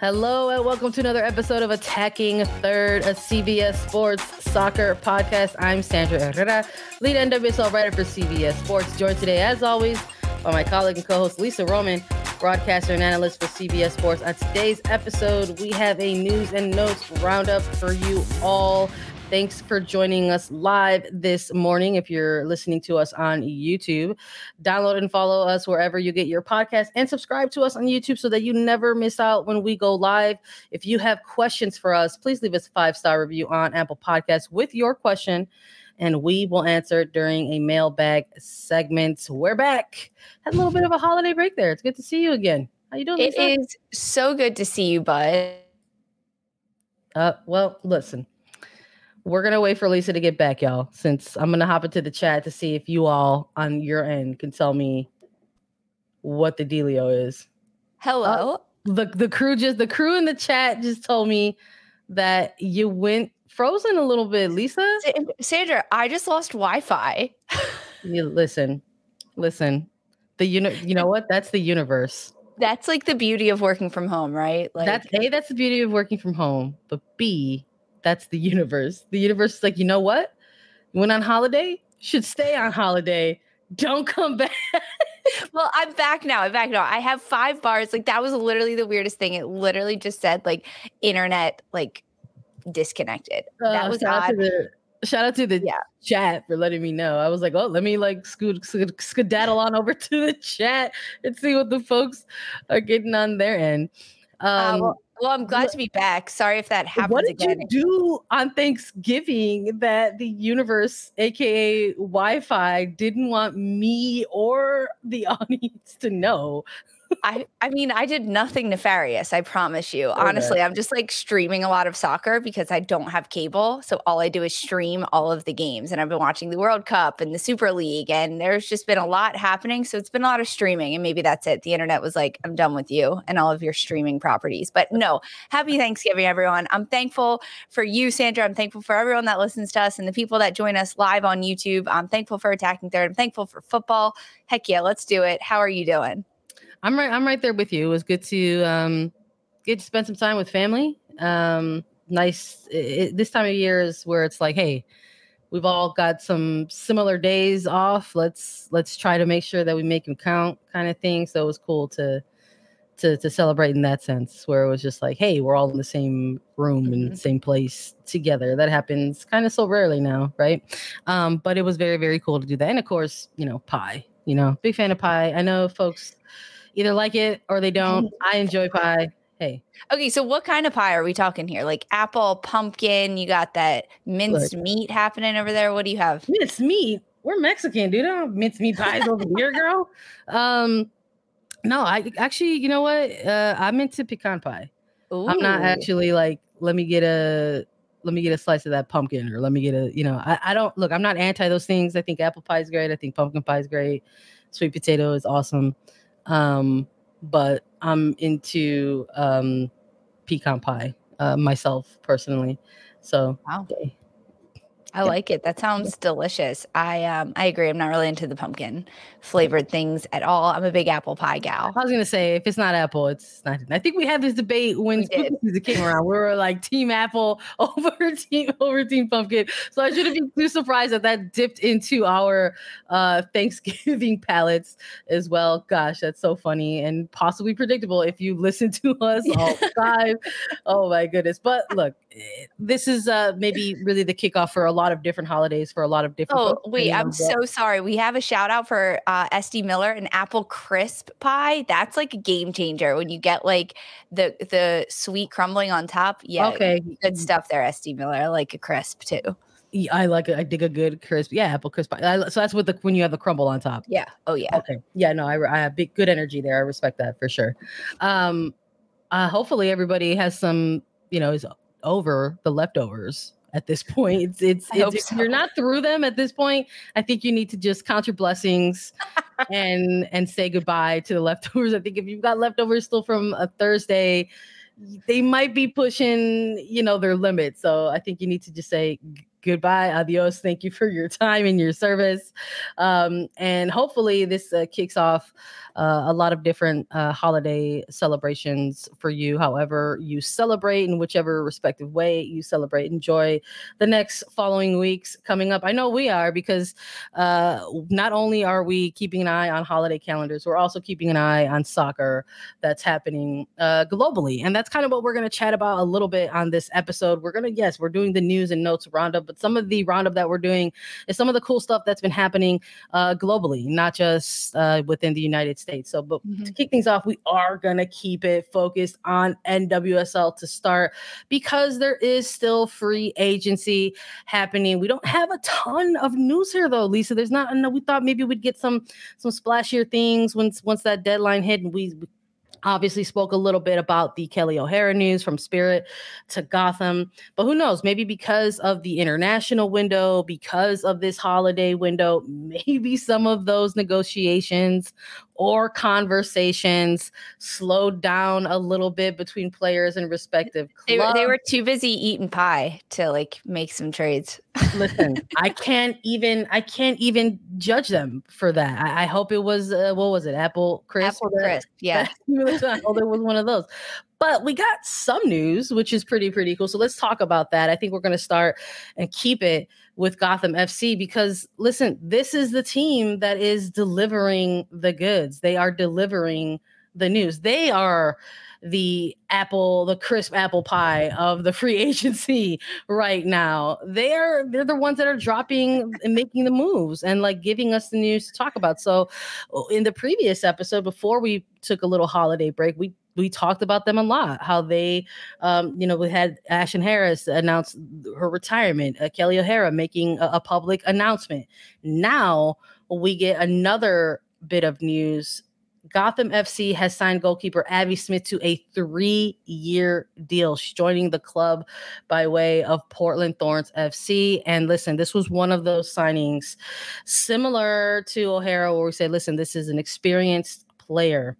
Hello and welcome to another episode of Attacking Third, a CBS Sports Soccer podcast. I'm Sandra Herrera, lead NWSL writer for CBS Sports. Joined today, as always, by my colleague and co-host Lisa Roman, broadcaster and analyst for CBS Sports. On today's episode, we have a news and notes roundup for you all. Thanks for joining us live this morning. If you're listening to us on YouTube, download and follow us wherever you get your podcast and subscribe to us on YouTube so that you never miss out when we go live. If you have questions for us, please leave us a five star review on Apple Podcasts with your question and we will answer it during a mailbag segment. We're back. Had a little bit of a holiday break there. It's good to see you again. How you doing? Lisa? It is so good to see you, bud. Uh, well, listen we're gonna wait for Lisa to get back, y'all. Since I'm gonna hop into the chat to see if you all on your end can tell me what the dealio is. Hello. Uh, the the crew just the crew in the chat just told me that you went frozen a little bit, Lisa. Sandra, I just lost Wi-Fi. you listen, listen. The uni- you know what? That's the universe. That's like the beauty of working from home, right? Like that's a that's the beauty of working from home. But B, that's the universe. The universe is like, you know what? Went on holiday, should stay on holiday. Don't come back. well, I'm back now. I'm back now. I have five bars. Like that was literally the weirdest thing. It literally just said like internet like disconnected. Uh, that was shout odd. Out the, shout out to the yeah. chat for letting me know. I was like, oh, let me like scoot, scoot skedaddle on over to the chat and see what the folks are getting on their end. Uh, um, uh, well, well, I'm glad to be back. Sorry if that happened. what did again. you do on Thanksgiving that the universe, aka Wi-Fi, didn't want me or the audience to know? I I mean, I did nothing nefarious, I promise you. Okay. Honestly, I'm just like streaming a lot of soccer because I don't have cable. So all I do is stream all of the games. And I've been watching the World Cup and the Super League, and there's just been a lot happening. So it's been a lot of streaming. And maybe that's it. The internet was like, I'm done with you and all of your streaming properties. But no, happy Thanksgiving, everyone. I'm thankful for you, Sandra. I'm thankful for everyone that listens to us and the people that join us live on YouTube. I'm thankful for Attacking Third. I'm thankful for football. Heck yeah, let's do it. How are you doing? I'm right. I'm right there with you. It was good to um, get to spend some time with family. Um, nice. It, this time of year is where it's like, hey, we've all got some similar days off. Let's let's try to make sure that we make them count, kind of thing. So it was cool to to to celebrate in that sense, where it was just like, hey, we're all in the same room mm-hmm. mm-hmm. same place together. That happens kind of so rarely now, right? Um, but it was very very cool to do that, and of course, you know, pie. You know, big fan of pie. I know folks either like it or they don't. I enjoy pie. Hey. Okay, so what kind of pie are we talking here? Like apple, pumpkin, you got that minced Look, meat happening over there. What do you have? Minced meat? We're Mexican, dude. I don't mince meat pies over here, girl. Um, no, I actually, you know what? Uh, I'm into pecan pie. Ooh. I'm not actually like, let me get a let me get a slice of that pumpkin or let me get a, you know, I, I don't look, I'm not anti those things. I think apple pie is great. I think pumpkin pie is great. Sweet potato is awesome. Um, but I'm into um, pecan pie uh, myself personally. So wow. I like it. That sounds delicious. I um I agree. I'm not really into the pumpkin flavored things at all. I'm a big apple pie gal. I was gonna say if it's not apple, it's not. I think we had this debate when season came around. We were like team apple over team over team pumpkin. So I shouldn't be too surprised that that dipped into our uh Thanksgiving palates as well. Gosh, that's so funny and possibly predictable if you listen to us all five. oh my goodness! But look, this is uh maybe really the kickoff for a lot of different holidays for a lot of different. Oh wait, I'm so sorry. We have a shout out for uh, SD Miller, an apple crisp pie. That's like a game changer when you get like the the sweet crumbling on top. Yeah, okay, good stuff there, SD Miller. I like a crisp too. Yeah, I like it. I dig a good crisp. Yeah, apple crisp. Pie. I, so that's what the when you have the crumble on top. Yeah. Oh yeah. Okay. Yeah. No, I, I have big good energy there. I respect that for sure. Um, uh, hopefully everybody has some. You know, is over the leftovers at this point. It's it's, it's so. you're not through them at this point. I think you need to just count your blessings and and say goodbye to the leftovers. I think if you've got leftovers still from a Thursday, they might be pushing, you know, their limits. So I think you need to just say goodbye, adios. Thank you for your time and your service. Um, and hopefully, this uh, kicks off uh, a lot of different uh, holiday celebrations for you, however, you celebrate in whichever respective way you celebrate. Enjoy the next following weeks coming up. I know we are because uh, not only are we keeping an eye on holiday calendars, we're also keeping an eye on soccer that's happening uh, globally. And that's kind of what we're going to chat about a little bit on this episode. We're going to, yes, we're doing the news and notes roundup, but some of the roundup that we're doing is some of the cool stuff that's been happening uh, globally, not just uh, within the United States. So, but mm-hmm. to kick things off, we are going to keep it focused on NWSL to start because there is still free agency happening. We don't have a ton of news here though, Lisa. There's not. Know we thought maybe we'd get some some splashier things once once that deadline hit, and we obviously spoke a little bit about the Kelley O'Hara news from Spirit to Gotham. But who knows? Maybe because of the international window, because of this holiday window, maybe some of those negotiations or conversations slowed down a little bit between players and respective clubs. They, they were too busy eating pie to like make some trades. Listen, I can't even I can't even judge them for that. I, I hope it was uh, what was it, Apple Crisp? Apple Crisp, yeah. I hope it was one of those. But we got some news, which is pretty pretty cool. So let's talk about that. I think we're going to start and keep it with Gotham FC because listen, this is the team that is delivering the goods. They are delivering the news. They are the apple, the crisp apple pie of the free agency right now. They are they're the ones that are dropping and making the moves and like giving us the news to talk about. So oh, in the previous episode, before we took a little holiday break, we we talked about them a lot. How they, um, you know, we had Ashlyn Harris announce her retirement, uh, Kelley O'Hara making a, a public announcement. Now we get another bit of news Gotham FC has signed goalkeeper Abby Smith to a three year deal. She's joining the club by way of Portland Thorns FC. And listen, this was one of those signings similar to O'Hara, where we say, listen, this is an experienced player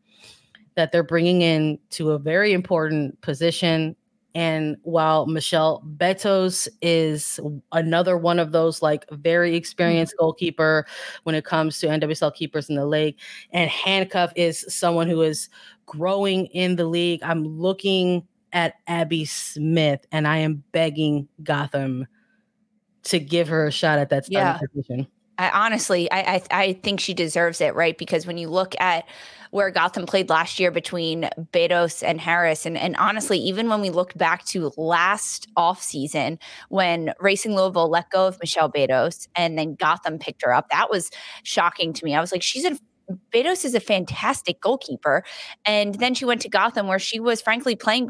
that they're bringing in to a very important position. And while Michelle Betos is another one of those like very experienced mm-hmm. goalkeeper when it comes to NWSL keepers in the league, and Hancuff is someone who is growing in the league, I'm looking at Abby Smith and I am begging Gotham to give her a shot at that starting yeah. position. I honestly, I, I I think she deserves it, right? Because when you look at where Gotham played last year between Betos and Harris. And, and honestly, even when we look back to last offseason when Racing Louisville let go of Michelle Betos and then Gotham picked her up, that was shocking to me. I was like, she's a Betos is a fantastic goalkeeper. And then she went to Gotham where she was frankly playing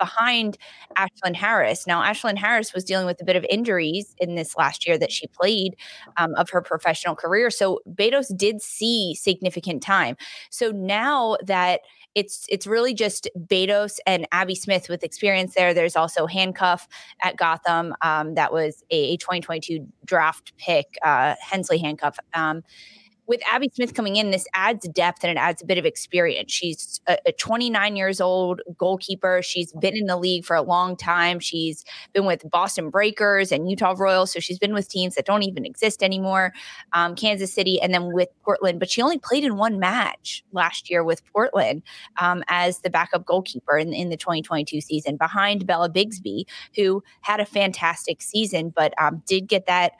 behind Ashlyn Harris. Now, Ashlyn Harris was dealing with a bit of injuries in this last year that she played um, of her professional career. So Betos did see significant time. So now that it's it's really just Betos and Abby Smith with experience there. There's also Hancuff at Gotham. Um, that was a, 2022 draft pick, uh, Hensley Hancuff. Um, with Abby Smith coming in, this adds depth and it adds a bit of experience. She's a, a 29 years old goalkeeper. She's been in the league for a long time. She's been with Boston Breakers and Utah Royals. So she's been with teams that don't even exist anymore, um, Kansas City, and then with Portland. But she only played in one match last year with Portland um, as the backup goalkeeper in, in the 2022 season behind Bella Bixby, who had a fantastic season, but um, did get that.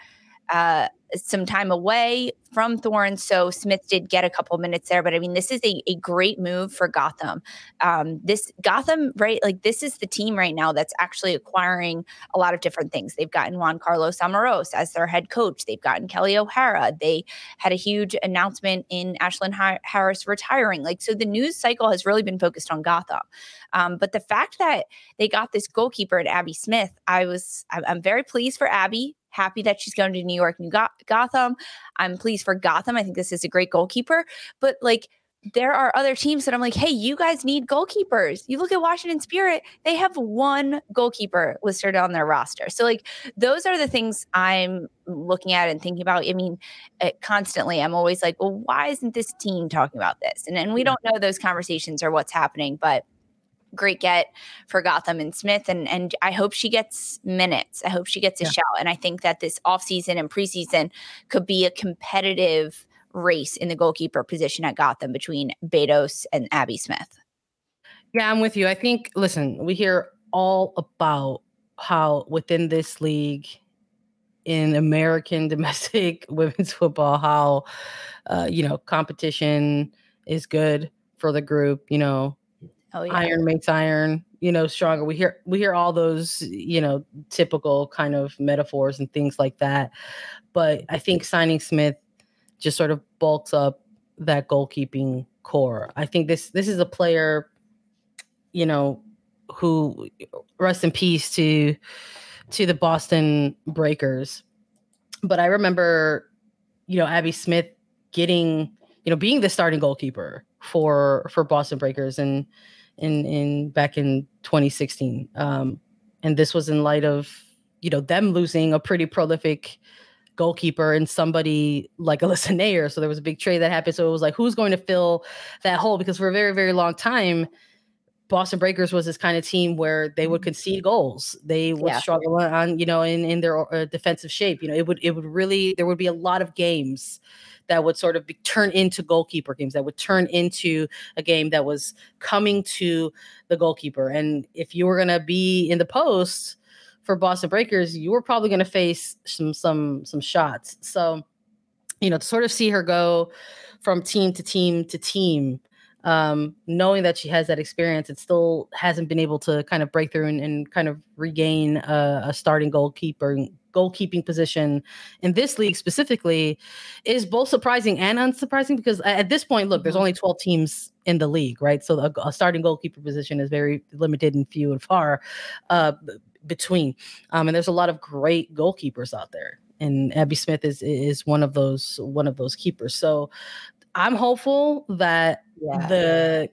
Uh, some time away from Thorn. So Smith did get a couple minutes there, but I mean, this is a, a great move for Gotham. Um, this Gotham, right? Like this is the team right now that's actually acquiring a lot of different things. They've gotten Juan Carlos Amoros as their head coach. They've gotten Kelley O'Hara. They had a huge announcement in Ashlyn Harris retiring. Like, so the news cycle has really been focused on Gotham. Um, but the fact that they got this goalkeeper at Abby Smith, I was, I'm very pleased for Abby happy that she's going to New York, New Gotham. I'm pleased for Gotham. I think this is a great goalkeeper. But like, there are other teams that I'm like, hey, you guys need goalkeepers. You look at Washington Spirit, they have one goalkeeper listed on their roster. So, like, those are the things I'm looking at and thinking about. I mean, uh, constantly, I'm always like, well, why isn't this team talking about this? And, and we don't know those conversations or what's happening, but great get for Gotham and Smith. And and I hope she gets minutes. I hope she gets a yeah. shout. And I think that this offseason and preseason could be a competitive race in the goalkeeper position at Gotham between Betos and Abby Smith. Yeah, I'm with you. I think, listen, we hear all about how within this league in American domestic women's football, how, uh, you know, competition is good for the group, you know, Oh, yeah. Iron makes iron, you know, stronger. We hear we hear all those, you know, typical kind of metaphors and things like that. But I think signing Smith just sort of bulks up that goalkeeping core. I think this this is a player, you know, who rest in peace to to the Boston Breakers. But I remember, you know, Abby Smith getting, you know, being the starting goalkeeper for for Boston Breakers and in in back in 2016. Um, and this was in light of you know them losing a pretty prolific goalkeeper and somebody like Alyssa Naeher. So there was a big trade that happened. So it was like, who's going to fill that hole? Because for a very, very long time, Boston Breakers was this kind of team where they would concede goals. They would yeah. struggle on, you know, in in their uh, defensive shape. You know, it would it would really there would be a lot of games that would sort of be, turn into goalkeeper games that would turn into a game that was coming to the goalkeeper. And if you were going to be in the post for Boston Breakers, you were probably going to face some some some shots. So, you know, to sort of see her go from team to team to team um, knowing that she has that experience, it still hasn't been able to kind of break through and, and kind of regain a, a starting goalkeeper goalkeeping position in this league specifically is both surprising and unsurprising because at this point, look, there's mm-hmm. only 12 teams in the league, right? So a, a starting goalkeeper position is very limited and few and far uh, between. Um, and there's a lot of great goalkeepers out there. And Abby Smith is is one of those one of those keepers. So I'm hopeful that yeah. the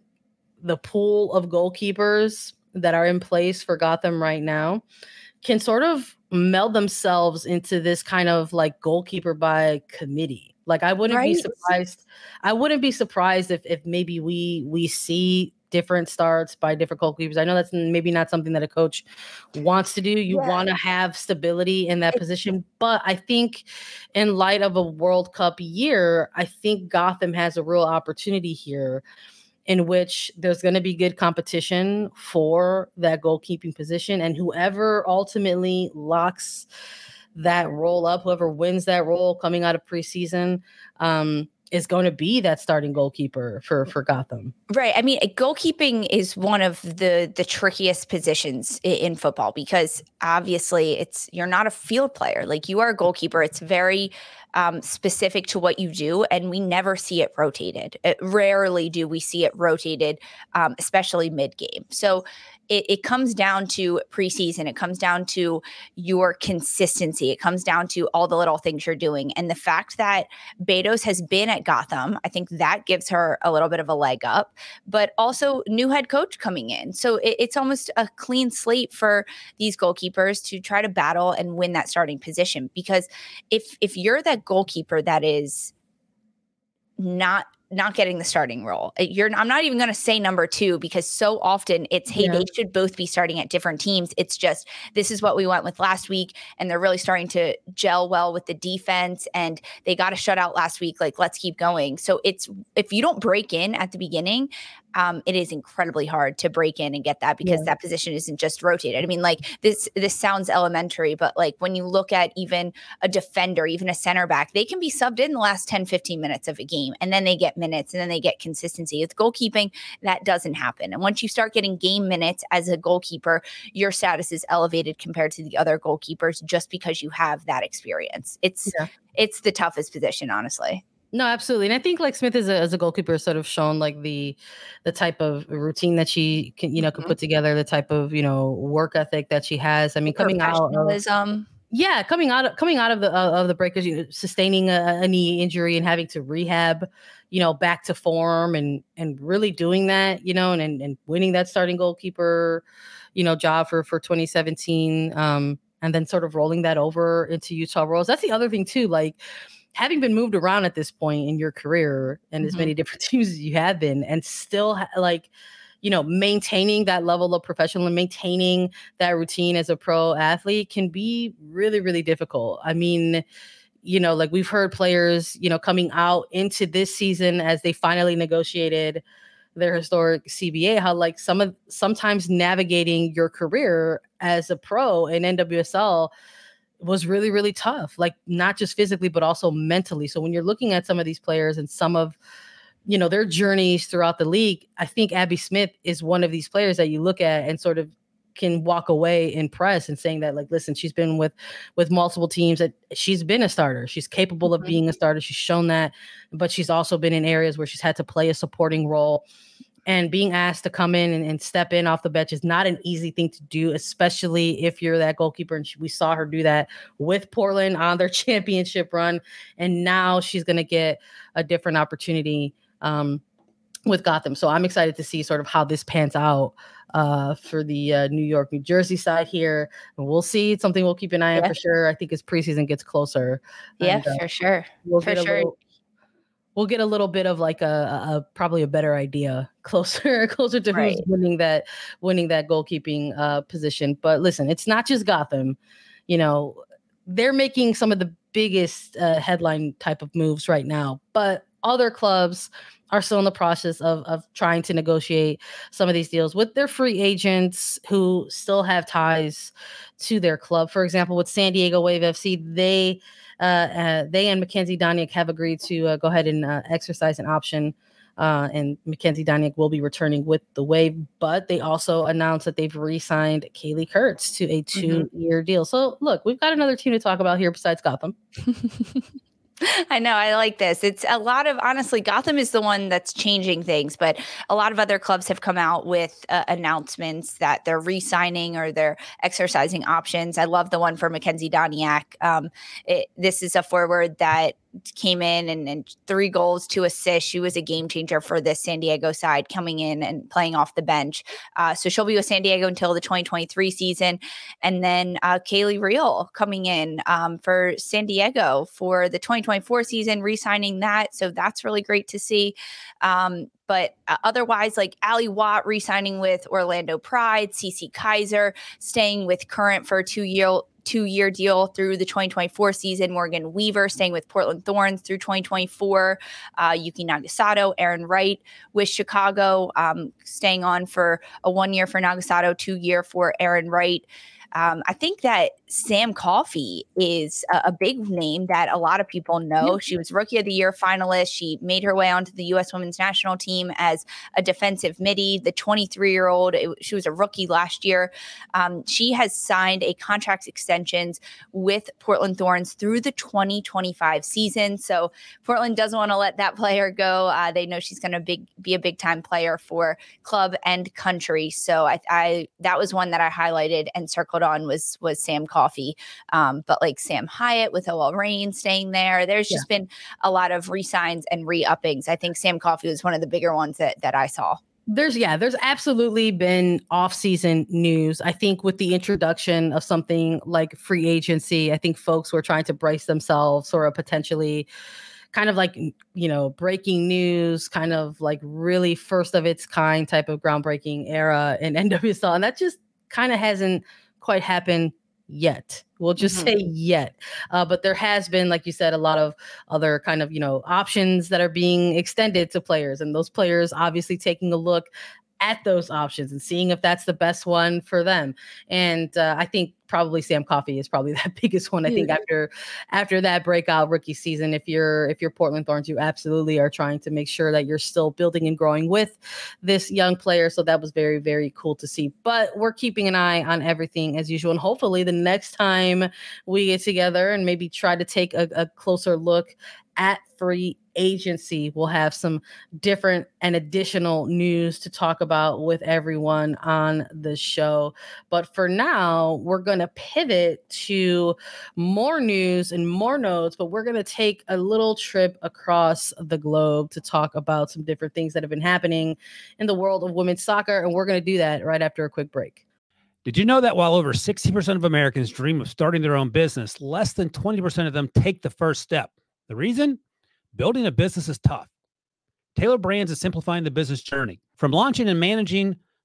the pool of goalkeepers that are in place for Gotham right now can sort of meld themselves into this kind of like goalkeeper by committee. Like I wouldn't right. be surprised. I wouldn't be surprised if if maybe we we see different starts by different goalkeepers. I know that's maybe not something that a coach wants to do. You yeah. want to have stability in that position, but I think in light of a World Cup year, I think Gotham has a real opportunity here in which there's going to be good competition for that goalkeeping position and whoever ultimately locks that role up whoever wins that role coming out of preseason um, is going to be that starting goalkeeper for for Gotham. Right. I mean, goalkeeping is one of the the trickiest positions in, football because obviously it's you're not a field player. Like you are a goalkeeper. It's very um, specific to what you do, and we never see it rotated. It, rarely do we see it rotated, um, especially mid game. So it, it comes down to preseason. It comes down to your consistency. It comes down to all the little things you're doing. And the fact that Betos has been at Gotham, I think that gives her a little bit of a leg up, but also new head coach coming in. So it, it's almost a clean slate for these goalkeepers to try to battle and win that starting position. Because if if you're that goalkeeper that is not not getting the starting role. Uh, you're I'm not even going to say number 2 because so often it's hey yeah. they should both be starting at different teams. It's just this is what we went with last week and they're really starting to gel well with the defense and they got a shutout last week like let's keep going. So it's if you don't break in at the beginning, um, it is incredibly hard to break in and get that because yeah. that position isn't just rotated. I mean, like this this sounds elementary, but like when you look at even a defender, even a center back, they can be subbed in the last 10, 15 minutes of a game and then they get minutes and then they get consistency. With goalkeeping, that doesn't happen. And once you start getting game minutes as a goalkeeper, your status is elevated compared to the other goalkeepers just because you have that experience. It's yeah. it's the toughest position, honestly. No, absolutely. And I think like Smith is a, as a goalkeeper sort of shown like the the type of routine that she can, you know, can mm-hmm. put together, the type of, you know, work ethic that she has. I mean, coming out of, yeah, coming out of coming out of the uh, of the breakers, you know, sustaining a, a, knee injury and having to rehab, you know, back to form and and really doing that, you know, and and, and winning that starting goalkeeper, you know, job for for 2017. Um, and then sort of rolling that over into Utah Royals. That's the other thing too, like having been moved around at this point in your career and mm-hmm. as many different teams as you have been and still like you know maintaining that level of professional and maintaining that routine as a pro athlete can be really really difficult i mean you know like we've heard players you know coming out into this season as they finally negotiated their historic CBA how like some of sometimes navigating your career as a pro in NWSL was really really tough like not just physically but also mentally. So when you're looking at some of these players and some of you know their journeys throughout the league i think abby smith is one of these players that you look at and sort of can walk away in press and saying that like listen she's been with with multiple teams that she's been a starter. She's capable of mm-hmm. being a starter. She's shown that but she's also been in areas where she's had to play a supporting role and being asked to come in and, and, step in off the bench is not an easy thing to do, especially if you're that goalkeeper. And she, we saw her do that with Portland on their championship run. And now she's going to get a different opportunity um, with Gotham. So I'm excited to see sort of how this pans out uh, for the uh, New York, New Jersey side here. And we'll see. It's something we'll keep an eye yeah. on for sure. I think as preseason gets closer. Yeah, and, uh, for sure. We'll for sure. Little, we'll get a little bit of like a, a probably a better idea closer closer to right. who's winning that winning that goalkeeping uh, position. But listen, it's not just Gotham. You know, they're making some of the biggest uh, headline type of moves right now, but other clubs are still in the process of, of trying to negotiate some of these deals with their free agents who still have ties to their club. For example, with San Diego Wave FC, they they and Makenzy Doniak have agreed to uh, go ahead and uh, exercise an option. Uh, and Makenzy Doniak will be returning with the Wave, but they also announced that they've re-signed Kaylee Kurtz to a mm-hmm. two-year mm-hmm. deal. So, look, we've got another team to talk about here besides Gotham. I know. I like this. It's a lot of honestly, Gotham is the one that's changing things, but a lot of other clubs have come out with uh, announcements that they're re signing or they're exercising options. I love the one for Makenzy Doniak. Um, it, this is a forward that came in and, and three goals, two assists. She was a game changer for this San Diego side coming in and playing off the bench. Uh, so she'll be with San Diego until the 2023 season. And then uh, Kaylee Real coming in um, for San Diego for the 2024 season, re signing that. So that's really great to see. Um, but uh, otherwise, like Ally Watt re-signing with Orlando Pride, Cece Kizer staying with Current for a two-year two year deal through the 2024 season. Morgan Weaver staying with Portland Thorns through 2024. Uh, Yuki Nagasato, Arin Wright with Chicago, um, staying on for a one year for Nagasato, two year for Arin Wright. Um, I think that Sam Coffey is a, a, big name that a lot of people know. Yeah. She was Rookie of the Year finalist. She made her way onto the U.S. Women's National Team as a defensive midi. The 23 year old, she was a rookie last year. Um, she has signed a contract extensions with Portland Thorns through the 2025 season. So Portland doesn't want to let that player go. Uh, they know she's going to be a big time player for club and country. So I, I that was one that I highlighted and circled on was was Sam. Coffey Coffey. Um, but like Sam Hiatt with OL Reign staying there, there's just yeah. been a lot of resigns and re-uppings. I think Sam Coffey was one of the bigger ones that that I saw there's yeah there's absolutely been off-season news i think with the introduction of something like free agency i think folks were trying to brace themselves or a potentially kind of like you know breaking news, kind of like really first of its kind type of groundbreaking era in NWSL, and that just kind of hasn't quite happened yet. We'll just mm-hmm. say yet. Uh, but there has been, like you said, a lot of other kind of, you know, options that are being extended to players. And those players obviously taking a look at those options and seeing if that's the best one for them. And uh, I think probably Sam Coffey is probably that biggest one. I think mm. after after that breakout rookie season, if you're if you're Portland Thorns, you absolutely are trying to make sure that you're still building and growing with this young player. So that was very very cool to see. But we're keeping an eye on everything as usual, and hopefully the next time we get together and maybe try to take a, a closer look at free agency we'll have some different and additional news to talk about with everyone on the show. But for now, we're going to pivot to more news and more notes, but we're going to take a little trip across the globe to talk about some different things that have been happening in the world of women's soccer. And we're going to do that right after a quick break. Did you know that while over 60% of Americans dream of starting their own business, less than 20% of them take the first step? The reason? Building a business is tough. Tailor Brands is simplifying the business journey. From launching and managing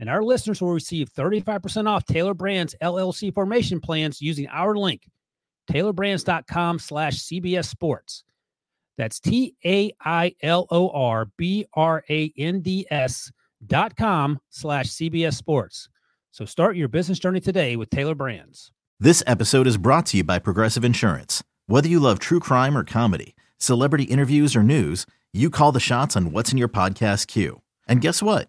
And our listeners will receive 35% off Tailor Brands LLC formation plans using our link, tailorbrands.com slash CBS Sports. That's T A I L O R B R A N D S dot com slash CBS Sports. So start your business journey today with Tailor Brands. This episode is brought to you by Progressive Insurance. Whether you love true crime or comedy, celebrity interviews or news, you call the shots on what's in your podcast queue. And guess what?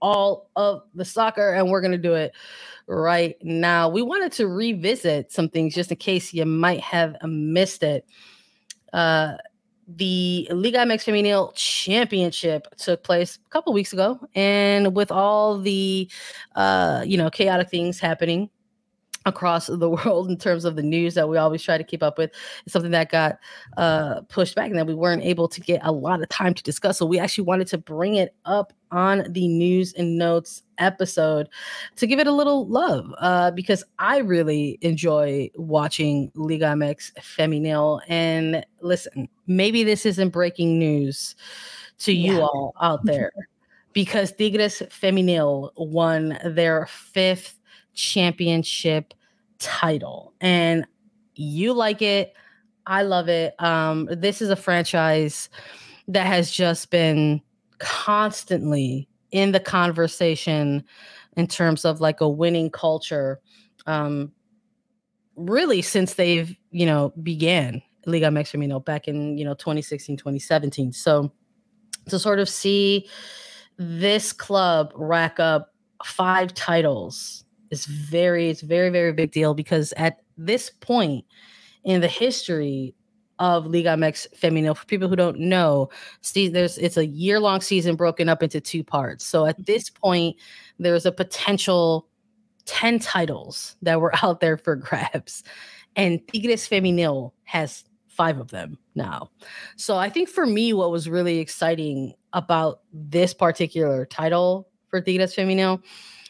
all of the soccer, and we're going to do it right now. We wanted to revisit some things just in case you might have missed it. Uh, the Liga MX Femenil Championship took place a couple weeks ago, and with all the, uh, you know, chaotic things happening across the world in terms of the news that we always try to keep up with it's something that got uh, pushed back and that we weren't able to get a lot of time to discuss so we actually wanted to bring it up on the news and notes episode to give it a little love uh, because i really enjoy watching liga mx femenil and listen maybe this isn't breaking news to you yeah. all out there because tigres femenil won their fifth championship title. And you like it. I love it. Um, this is a franchise that has just been constantly in the conversation in terms of like a winning culture. Um, really since they've, you know, began Liga MX Femenil back in, you know, 2016, 2017. So to sort of see this club rack up five titles is very it's very very big deal because at this point in the history of Liga MX Femenil, for people who don't know, Steve, there's it's a year long season broken up into two parts. So at this mm-hmm. point, there's a potential 10 titles that were out there for grabs. And Tigres Femenil has five of them now. So I think for me, what was really exciting about this particular title for Tigres Femenil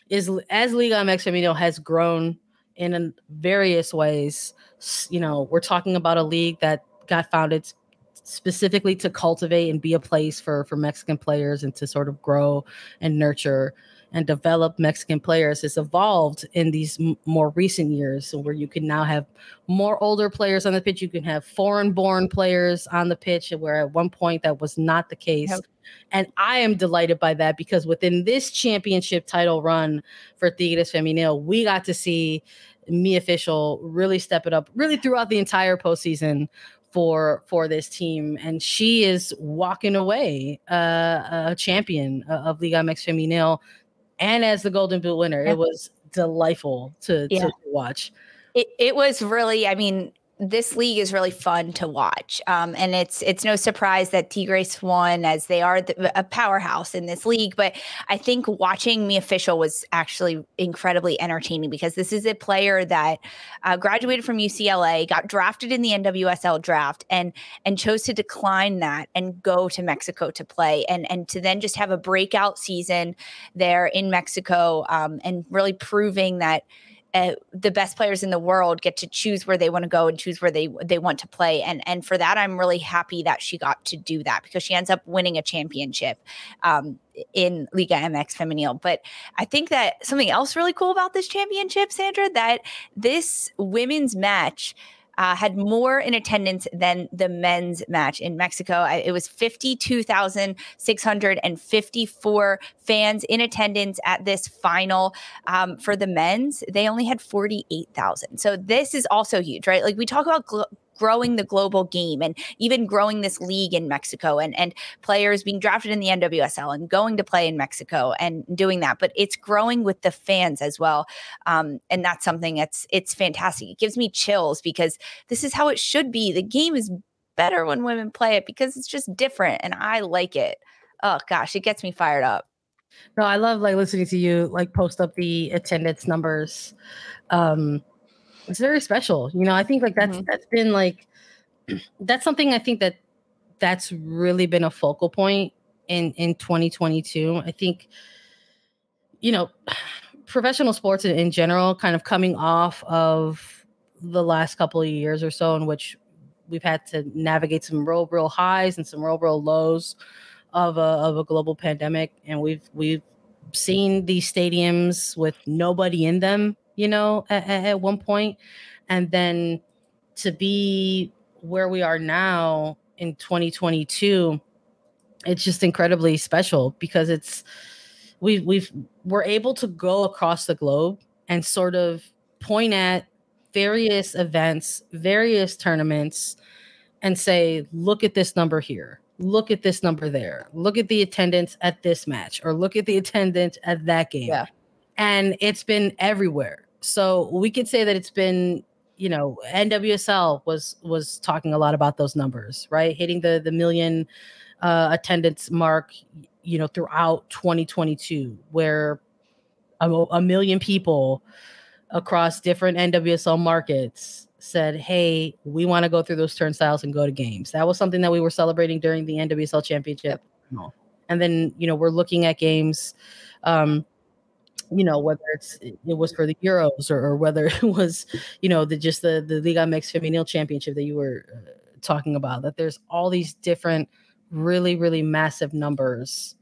is as Liga MX Femenil has grown in various ways. You know, we're talking about a league that got founded specifically to cultivate and be a place for for Mexican players and to sort of grow and nurture and develop Mexican players has evolved in these m- more recent years, where you can now have more older players on the pitch. You can have foreign-born players on the pitch, where at one point that was not the case. Yep. And I am delighted by that because within this championship title run for Tigres Femenil, we got to see Mia Fishel really step it up really throughout the entire postseason for for this team and she is walking away uh, a champion of Liga MX Femenil and as the Golden Boot winner. Yeah. It was delightful to, yeah. to watch. It, it was really, I mean, this league is really fun to watch, um, and it's it's no surprise that Tigres won as they are the, a powerhouse in this league. But I think watching Mia Fishel was actually incredibly entertaining because this is a player that uh, graduated from UCLA, got drafted in the NWSL draft, and and chose to decline that and go to Mexico to play, and and to then just have a breakout season there in Mexico, um, and really proving that uh, the best players in the world get to choose where they want to go and choose where they they want to play. And and for that I'm really happy that she got to do that because she ends up winning a championship um, in Liga MX Femenil. But I think that something else really cool about this championship Sandra that this women's match uh, had more in attendance than the men's match in Mexico. It was 52,654 fans in attendance at this final. Um, for the men's, they only had 48,000. So this is also huge, right? Like we talk about gl- growing the global game and even growing this league in Mexico and, and players being drafted in the NWSL and going to play in Mexico and doing that. But it's growing with the fans as well. Um, and that's something that's it's fantastic. It gives me chills because this is how it should be. The game is better when women play it because it's just different and I like it. Oh gosh, it gets me fired up. No, I love like listening to you like post up the attendance numbers. Um it's very special. You know, I think like that's mm-hmm. that's been like that's something I think that that's really been a focal point in in 2022. I think you know, professional sports in, in general kind of coming off of the last couple of years or so in which we've had to navigate some real real highs and some real real lows of a of a global pandemic and we've we've seen these stadiums with nobody in them you know, at, at one point. And then to be where we are now in 2022, it's just incredibly special because it's we we've we're able to go across the globe and sort of point at various events, various tournaments, and say, look at this number here, look at this number there, look at the attendance at this match, or look at the attendance at that game. Yeah. And it's been everywhere so we could say that it's been you know nwsl was was talking a lot about those numbers right? Hitting the the million uh attendance mark you know throughout 2022 where a, a million people across different nwsl markets said hey we want to go through those turnstiles and go to games. That was something that we were celebrating during the nwsl championship. Yep. and then you know we're looking at games um you know whether it's it was for the Euros or, or whether it was you know the just the the Liga MX Femenil Championship that you were uh, talking about. That there's all these different really really massive numbers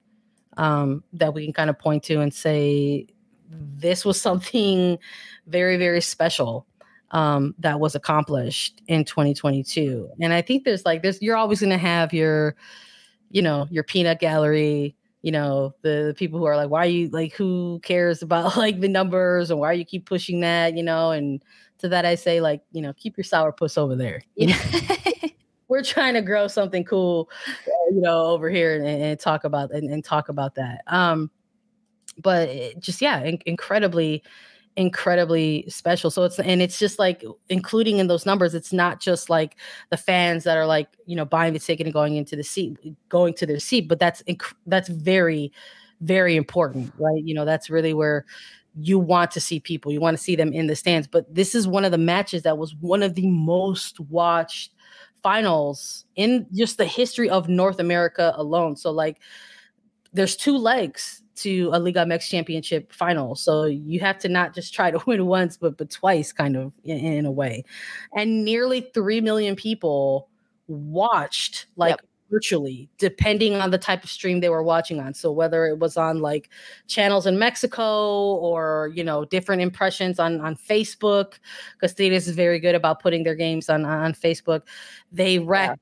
um, that we can kind of point to and say this was something very very special um, that was accomplished in 2022. And I think there's like there's you're always going to have your you know your peanut gallery you know the people who are like why are you like who cares about like the numbers and why you keep pushing that? You know and to that i say like you know keep your sour puss over there. We're trying to grow something cool uh, you know over here and, and talk about and, and, talk about that. Um but just yeah in- incredibly incredibly special. So it's and it's just like including in those numbers, it's not just like the fans that are like you know buying the ticket and going into the seat, going to their seat, but that's inc- that's very very important, right? You know, that's really where you want to see people, you want to see them in the stands. But this is one of the matches that was one of the most watched finals in just the history of North America alone. So like there's two legs to a Liga MX championship final. So you have to not just try to win once, but but twice, kind of in, in a way. And nearly three million people watched like yep. virtually, depending on the type of stream they were watching on. So whether it was on like channels in Mexico or you know different impressions on on Facebook, because Tigres is very good about putting their games on on Facebook. They racked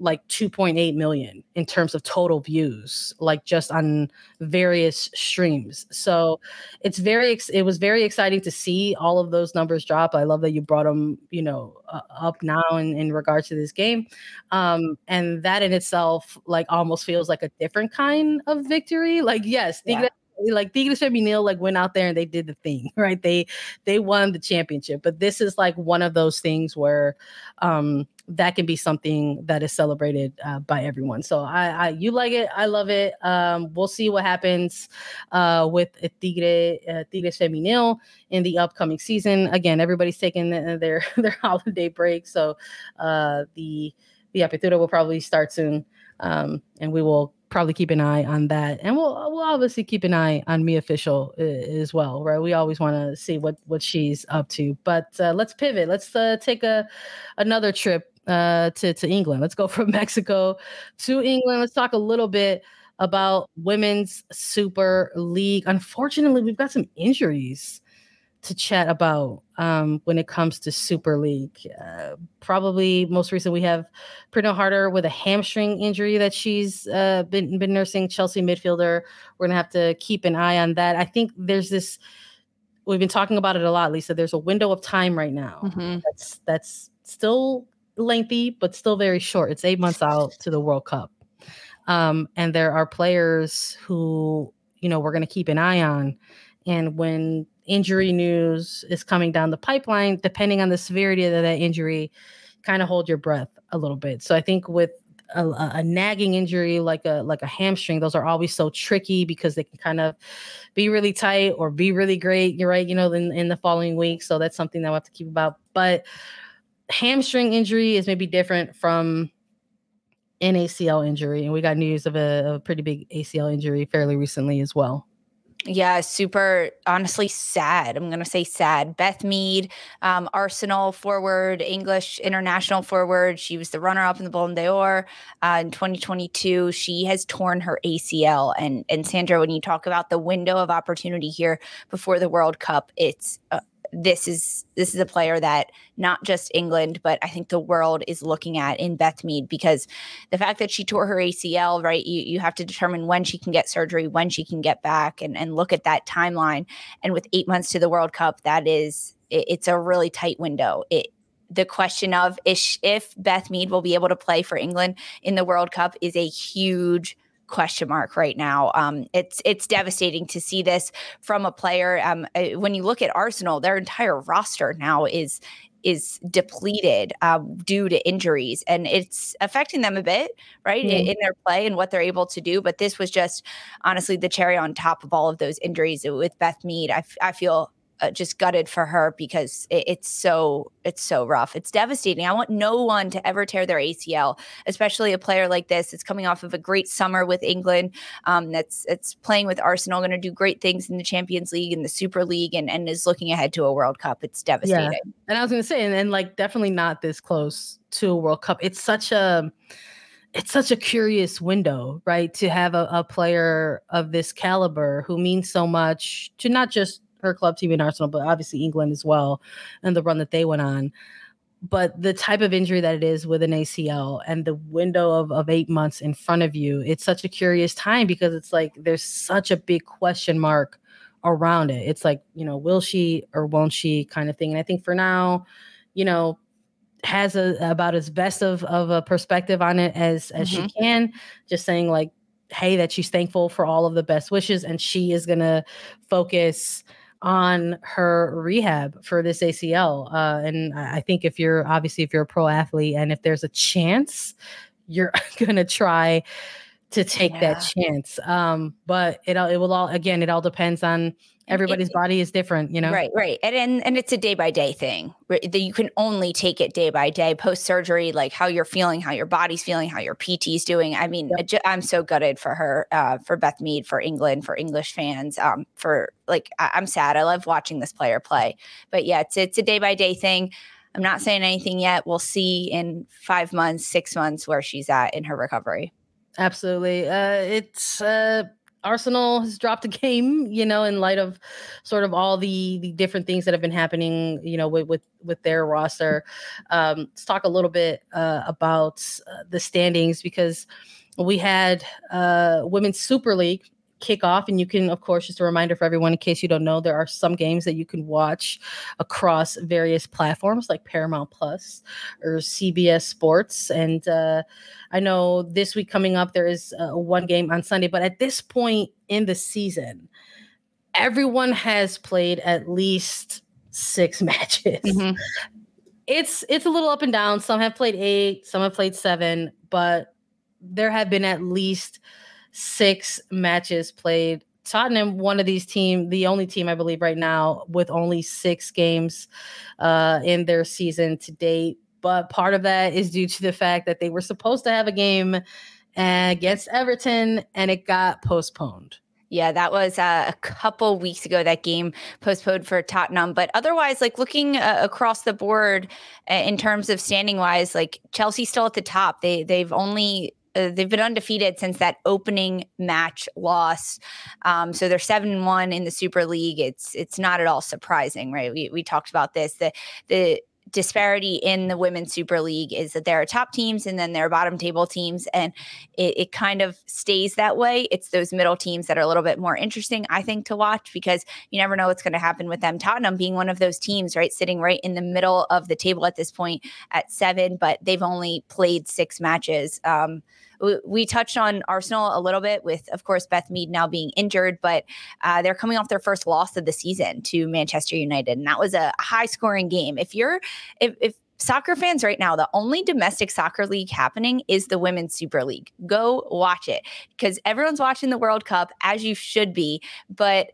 like 2.8 million in terms of total views like just on various streams. So it's very ex- it was very exciting to see all of those numbers drop. I love that you brought them you know uh, up now in, in regards to this game. Um and that in itself like almost feels like a different kind of victory. Like yes yeah. Like Tigres Femenil like went out there and they did the thing, right? They they won the championship. But this is like one of those things where um that can be something that is celebrated uh, by everyone. So I, I, you like it, I love it. Um, we'll see what happens uh, with Tigre uh, Tigres Femenil in the upcoming season. Again, everybody's taking their their holiday break, so uh, the the apertura will probably start soon, um, and we will probably keep an eye on that, and we'll we'll obviously keep an eye on Mia Fishel uh, as well, right? We always want to see what what she's up to. But uh, let's pivot. Let's uh, take a another trip uh, to to England. Let's go from Mexico to England. Let's talk a little bit about women's Super League. Unfortunately, we've got some injuries to chat about um, when it comes to Super League. Uh, probably most recent, we have Pernille Harder with a hamstring injury that she's uh, been been nursing. Chelsea midfielder. We're gonna have to keep an eye on that. I think there's this. We've been talking about it a lot, Lisa. There's a window of time right now mm-hmm. that's that's still lengthy, but still very short. It's eight months out to the World Cup. Um, and there are players who, you know, we're going to keep an eye on. And when injury news is coming down the pipeline, depending on the severity of that injury, kind of hold your breath a little bit. So I think with a, a, nagging injury like a like a hamstring, those are always so tricky because they can kind of be really tight or be really great. You're right, you know, in, in the following week. So that's something that we have to keep about. But hamstring injury is maybe different from an ACL injury, and we got news of a, a pretty big ACL injury fairly recently as well. Yeah, super honestly sad. I'm going to say sad. Beth Mead, um, Arsenal forward, English international forward. She was the runner up in the Ballon d'Or uh, in 2022. She has torn her ACL. And, and Sandra, when you talk about the window of opportunity here before the World Cup, it's uh, this is this is a player that not just England, but I think the world is looking at in Beth Mead because the fact that she tore her ACL, right? You you have to determine when she can get surgery, when she can get back, and and look at that timeline. And with eight months to the World Cup, that is it, it's a really tight window. It the question of if, if Beth Mead will be able to play for England in the World Cup is a huge question mark right now. Um, it's it's devastating to see this from a player. Um, uh, when you look at Arsenal, their entire roster now is is depleted uh, due to injuries, and it's affecting them a bit, right, mm-hmm. in, in, their play and what they're able to do. But this was just honestly the cherry on top of all of those injuries with Beth Mead. I, f- I feel uh, just gutted for her because it, it's so it's so rough. It's devastating. I want no one to ever tear their ACL, especially a player like this. It's coming off of a great summer with England. Um, that's it's playing with Arsenal, going to do great things in the Champions League and the Super League, and, and is looking ahead to a World Cup. It's devastating. Yeah. And I was going to say, and, and like definitely not this close to a World Cup. It's such a it's such a curious window, right? To have a, a player of this caliber who means so much to not just her club team in Arsenal, but obviously England as well, and the run that they went on. But the type of injury that it is with an ACL and the window of, of eight months in front of you, it's such a curious time because it's like there's such a big question mark around it. It's like, you know, will she or won't she kind of thing. And I think for now, you know, has a about as best of, of a perspective on it as as mm-hmm. she can. Just saying like, hey, that she's thankful for all of the best wishes and she is gonna focus on her rehab for this ACL. Uh, and I think if you're obviously if you're a pro athlete and if there's a chance, you're gonna try to take yeah. that chance. Um, but it it will all again, it all depends on everybody's it, body is different, you know. Right, right, and and, and it's a day by day thing. That you can only take it day by day. Post surgery, like how you're feeling, how your body's feeling, how your PT's doing. I mean, yep. I'm so gutted for her, uh, for Beth Mead, for England, for English fans. Um, for like, I, I'm sad. I love watching this player play, but yeah, it's it's a day by day thing. I'm not saying anything yet. We'll see in five months, six months where she's at in her recovery. Absolutely. Uh, it's uh, Arsenal has dropped a game, you know, in light of sort of all the the different things that have been happening, you know, with with, with their roster. Um, let's talk a little bit uh, about uh, the standings because we had uh, Women's Super League kick off and you can of course just a reminder for everyone in case you don't know there are some games that you can watch across various platforms like paramount plus or cbs sports. And uh, i know this week coming up there is uh, one game on sunday but at this point in the season everyone has played at least six matches. Mm-hmm. it's it's a little up and down. Some have played eight some have played seven but there have been at least six matches played. Tottenham, one of these team, the only team I believe right now with only six games uh, in their season to date. But part of that is due to the fact that they were supposed to have a game against Everton and it got postponed. Yeah, that was uh, a couple weeks ago. That game postponed for Tottenham, but otherwise, like looking uh, across the board uh, in terms of standing wise, like Chelsea still at the top. They they've only uh, they've been undefeated since that opening match loss. Um, so they're seven and one in the Super League. It's it's not at all surprising, right? We we talked about this. The the disparity in the women's super league is that there are top teams and then there are bottom table teams and it, it, kind of stays that way it's those middle teams that are a little bit more interesting i think to watch because you never know what's going to happen with them tottenham being one of those teams right sitting right in the middle of the table at this point at seven but they've only played six matches um, we touched on Arsenal a little bit with, of course, Beth Mead now being injured, but uh, they're coming off their first loss of the season to Manchester United, and that was a high scoring game. If you're, if, if soccer fans right now, the only domestic soccer league happening is the Women's Super League. Go watch it because everyone's watching the World Cup as you should be, but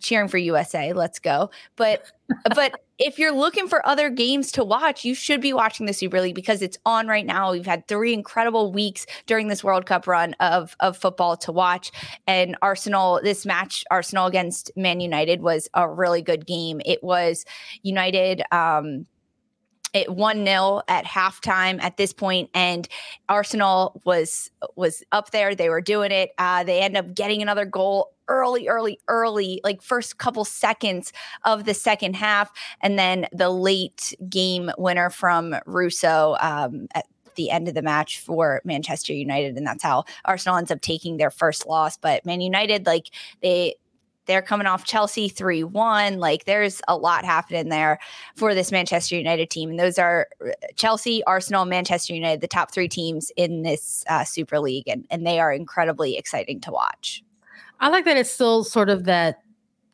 cheering for USA. Let's go. But but if you're looking for other games to watch, you should be watching the Super League because it's on right now. We've had three incredible weeks during this World Cup run of of football to watch. And Arsenal, this match, Arsenal against Man United was a really good game. It was United um it 1-0 at halftime at this point and Arsenal was was up there they were doing it uh, they end up getting another goal early, early, early, like first couple seconds of the second half, and then the late game winner from Russo um, at the end of the match for Manchester United, and that's how Arsenal ends up taking their first loss. But Man United, like they they're coming off Chelsea 3 1. Like there's a lot happening there for this Manchester United team. And those are uh, Chelsea, Arsenal, Manchester United, the top three teams in this uh, Super League. And, and they are incredibly exciting to watch. I like that it's still sort of that,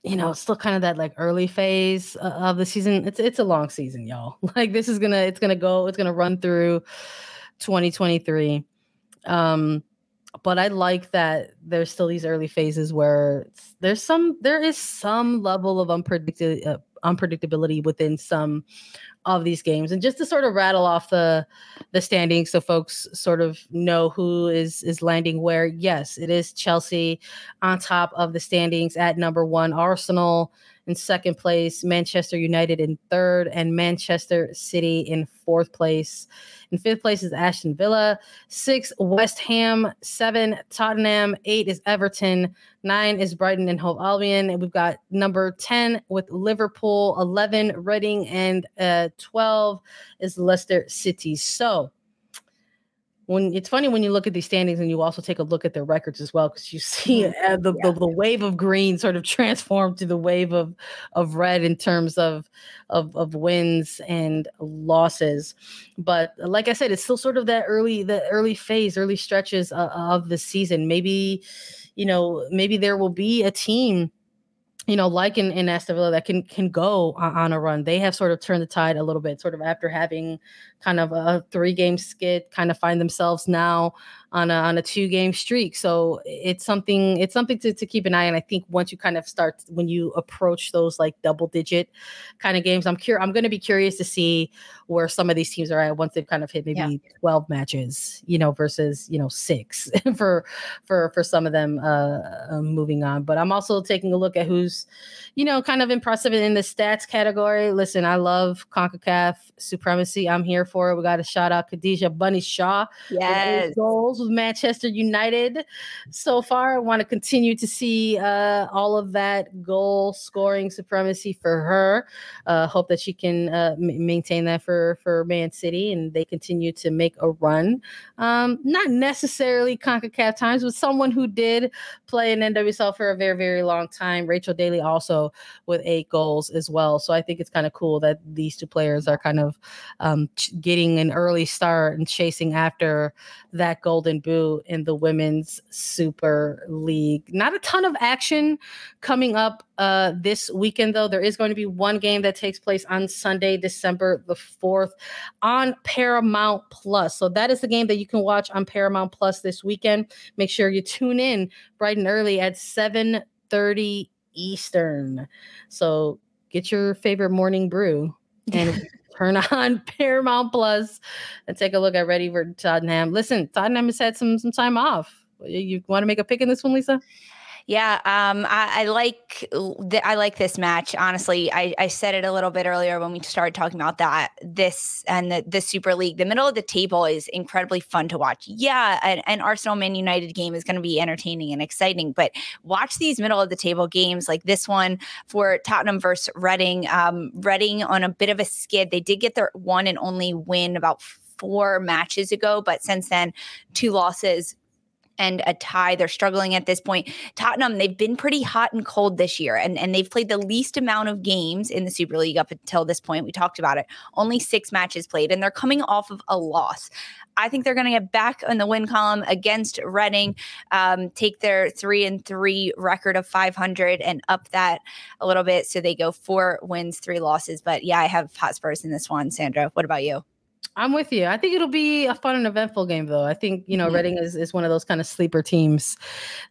you know, still kind of that like early phase of the season. It's it's a long season, y'all. Like this is gonna it's gonna go it's gonna run through 2023. Um, but I like that there's still these early phases where there's some there is some level of unpredictability uh, unpredictability within some of these games. And just to sort of rattle off the the standings so folks sort of know who is is landing where yes it is chelsea on top of the standings at number one. Arsenal in second place, Manchester United in third, and Manchester City in fourth place. In fifth place is Aston Villa, six, West Ham, seven, Tottenham, eight is Everton, nine is Brighton and Hove Albion. And we've got number 10 with Liverpool, 11, Reading, and uh, 12 is Leicester City. So, when it's funny when you look at these standings and you also take a look at their records as well because you see mm-hmm. uh, the, yeah. the, the wave of green sort of transform to the wave of of red in terms of of of wins and losses but like i said it's still sort of that early the early phase early stretches uh, of the season maybe you know maybe there will be a team you know, like in, in Aston that can can go on, a run. They have sort of turned the tide a little bit, sort of after having kind of a three game skid, kind of find themselves now on a, on a two game streak. So it's something it's something to, to keep an eye on. I think once you kind of start when you approach those like double digit kind of games, I'm curious. I'm going to be curious to see where some of these teams are at once they've kind of hit maybe yeah. 12 matches, you know, versus you know six for for for some of them uh, uh, moving on. But I'm also taking a look at who's you know kind of impressive in the stats category. Listen, I love Concacaf supremacy. I'm here for it. We got to shout out Khadija Bunny Shaw. Yes. Goals with Manchester United so far. I want to continue to see uh, all of that goal scoring supremacy for her. Uh, hope that she can uh, m- maintain that for for Man City and they continue to make a run. Um, not necessarily Concacaf times, but someone who did play in NWSL for a very very long time. Rachel Daly also with eight goals as well. So I think it's kind of cool that these two players are kind of um, ch- getting an early start and chasing after that golden Golden Boot in the Women's Super League. Not a ton of action coming up uh, this weekend, though. There is going to be one game that takes place on Sunday, December the 4th on Paramount Plus. So that is the game that you can watch on Paramount Plus this weekend. Make sure you tune in bright and early at 7 30 Eastern. So get your favorite morning brew and turn on Paramount Plus and take a look at Ready for Tottenham. Listen, Tottenham has had some some time off. You, you want to make a pick in this one, Lisa? Yeah, um, I, I, like th- I like this match. Honestly, I, I, said it a little bit earlier when we started talking about that. This and the, the Super League, the middle of the table is incredibly fun to watch. Yeah, an, an Arsenal Man United game is going to be entertaining and exciting, but watch these middle of the table games like this one for Tottenham versus Reading. Um, Reading on a bit of a skid. They did get their one and only win about four matches ago, but since then, two losses and a tie. They're struggling at this point. Tottenham, they've been pretty hot and cold this year, and, and they've played the least amount of games in the Super League up until this point. We talked about it. Only six matches played, and they're coming off of a loss. I think they're going to get back in the win column against Reading, um, take their three and three record of 500 and up that a little bit. So they go four wins, three losses. But yeah, I have Hotspurs in this one. Sandra, what about you? I'm with you. I think it'll be a fun and eventful game, though. I think you know mm-hmm. Reading is, is one of those kind of sleeper teams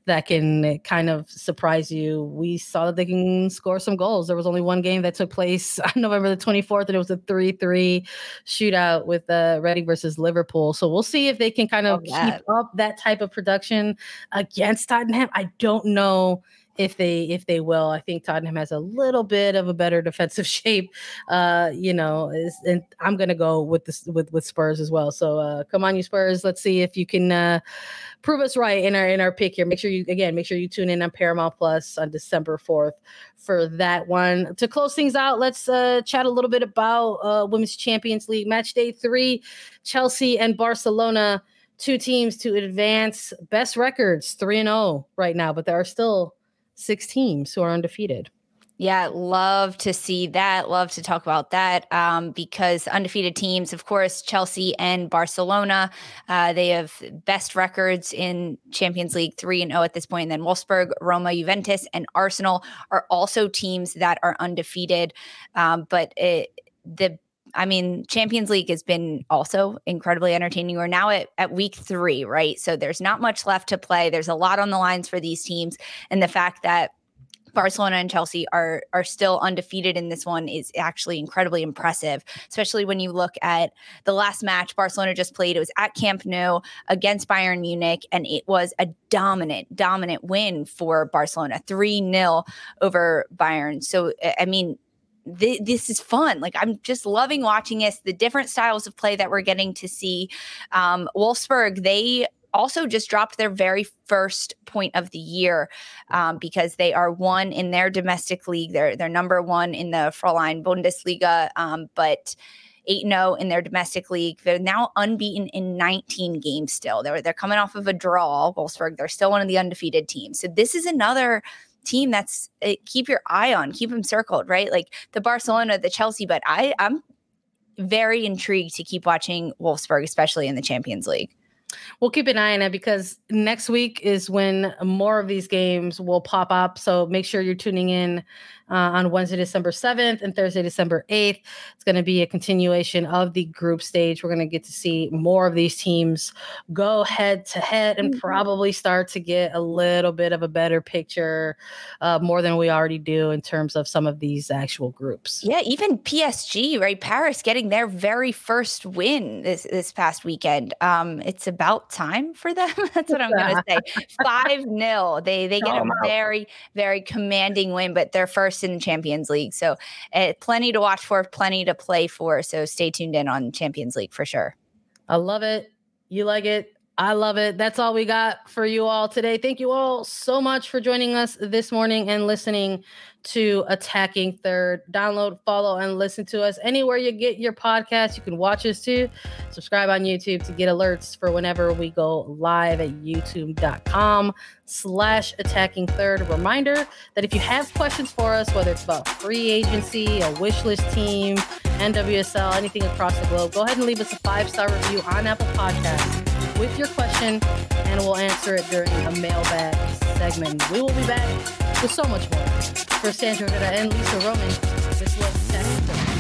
that can kind of surprise you. We saw that they can score some goals. There was only one game that took place on November the 24th, and it was a 3-3 shootout with uh, Reading versus Liverpool. So we'll see if they can kind of oh, keep up that type of production against Tottenham. I don't know if they if they will. I think Tottenham has a little bit of a better defensive shape. Uh, you know, and I'm gonna go with this with with Spurs as well. So uh, come on, you Spurs. Let's see if you can uh, prove us right in our in our pick here. Make sure you again make sure you tune in on Paramount Plus on December 4th for that one. To close things out, let's uh, chat a little bit about uh, Women's Champions League match day three, Chelsea and Barcelona. Two teams to advance best records, 3 and 0 right now, but there are still six teams who are undefeated. Yeah, love to see that. Love to talk about that um, because undefeated teams, of course, Chelsea and Barcelona, uh, they have best records in Champions League three and zero oh at this point. And then Wolfsburg, Roma, Juventus, and Arsenal are also teams that are undefeated. Um, but it, the I mean, Champions League has been also incredibly entertaining. We're now at, at week three, right? So there's not much left to play. There's a lot on the lines for these teams. And the fact that Barcelona and Chelsea are are still undefeated in this one is actually incredibly impressive, especially when you look at the last match Barcelona just played. It was at Camp Nou against Bayern Munich, and it was a dominant, dominant win for Barcelona, 3 0 over Bayern. So, I mean, th- this is fun. Like I'm just loving watching this, the different styles of play that we're getting to see. Um, Wolfsburg, they also just dropped their very first point of the year um, because they are one in their domestic league. They're they're number one in the Frauen Bundesliga, um, but. 8 0 in their domestic league. They're now unbeaten in 19 games still. They're, they're coming off of a draw, Wolfsburg. They're still one of the undefeated teams. So, this is another team that's uh, keep your eye on, keep them circled, right? Like the Barcelona, the Chelsea, but I I'm very intrigued to keep watching Wolfsburg, especially in the Champions League. we'll keep an eye on it because next week is when more of these games will pop up. So make sure you're tuning in uh, on Wednesday, December 7th and Thursday, December 8th. It's going to be a continuation of the group stage. We're going to get to see more of these teams go head to head and mm-hmm. probably start to get a little bit of a better picture, uh, more than we already do in terms of some of these actual groups. Yeah, even PSG, right? Paris getting their very first win this, this past weekend. Um, it's about time for them. That's what I'm going to say. 5 0. They, they get oh, a very, very commanding win, but their first in the Champions League. So uh, plenty to watch for, plenty to play for. So stay tuned in on Champions League for sure. I love it. You like it. I love it. That's all we got for you all today. Thank you all so much for joining us this morning and listening to Attacking Third. Download, follow, and listen to us anywhere you get your podcast. You can watch us too. Subscribe on YouTube to get alerts for whenever we go live at youtube.com slash attacking third. Reminder that if you have questions for us, whether it's about free agency, a wish list team, NWSL, anything across the globe, go ahead and leave us a five-star review on Apple Podcasts with your question, and we'll answer it during a mailbag segment. We will be back with so much more. For Sandra and Lisa Roman, this was Tech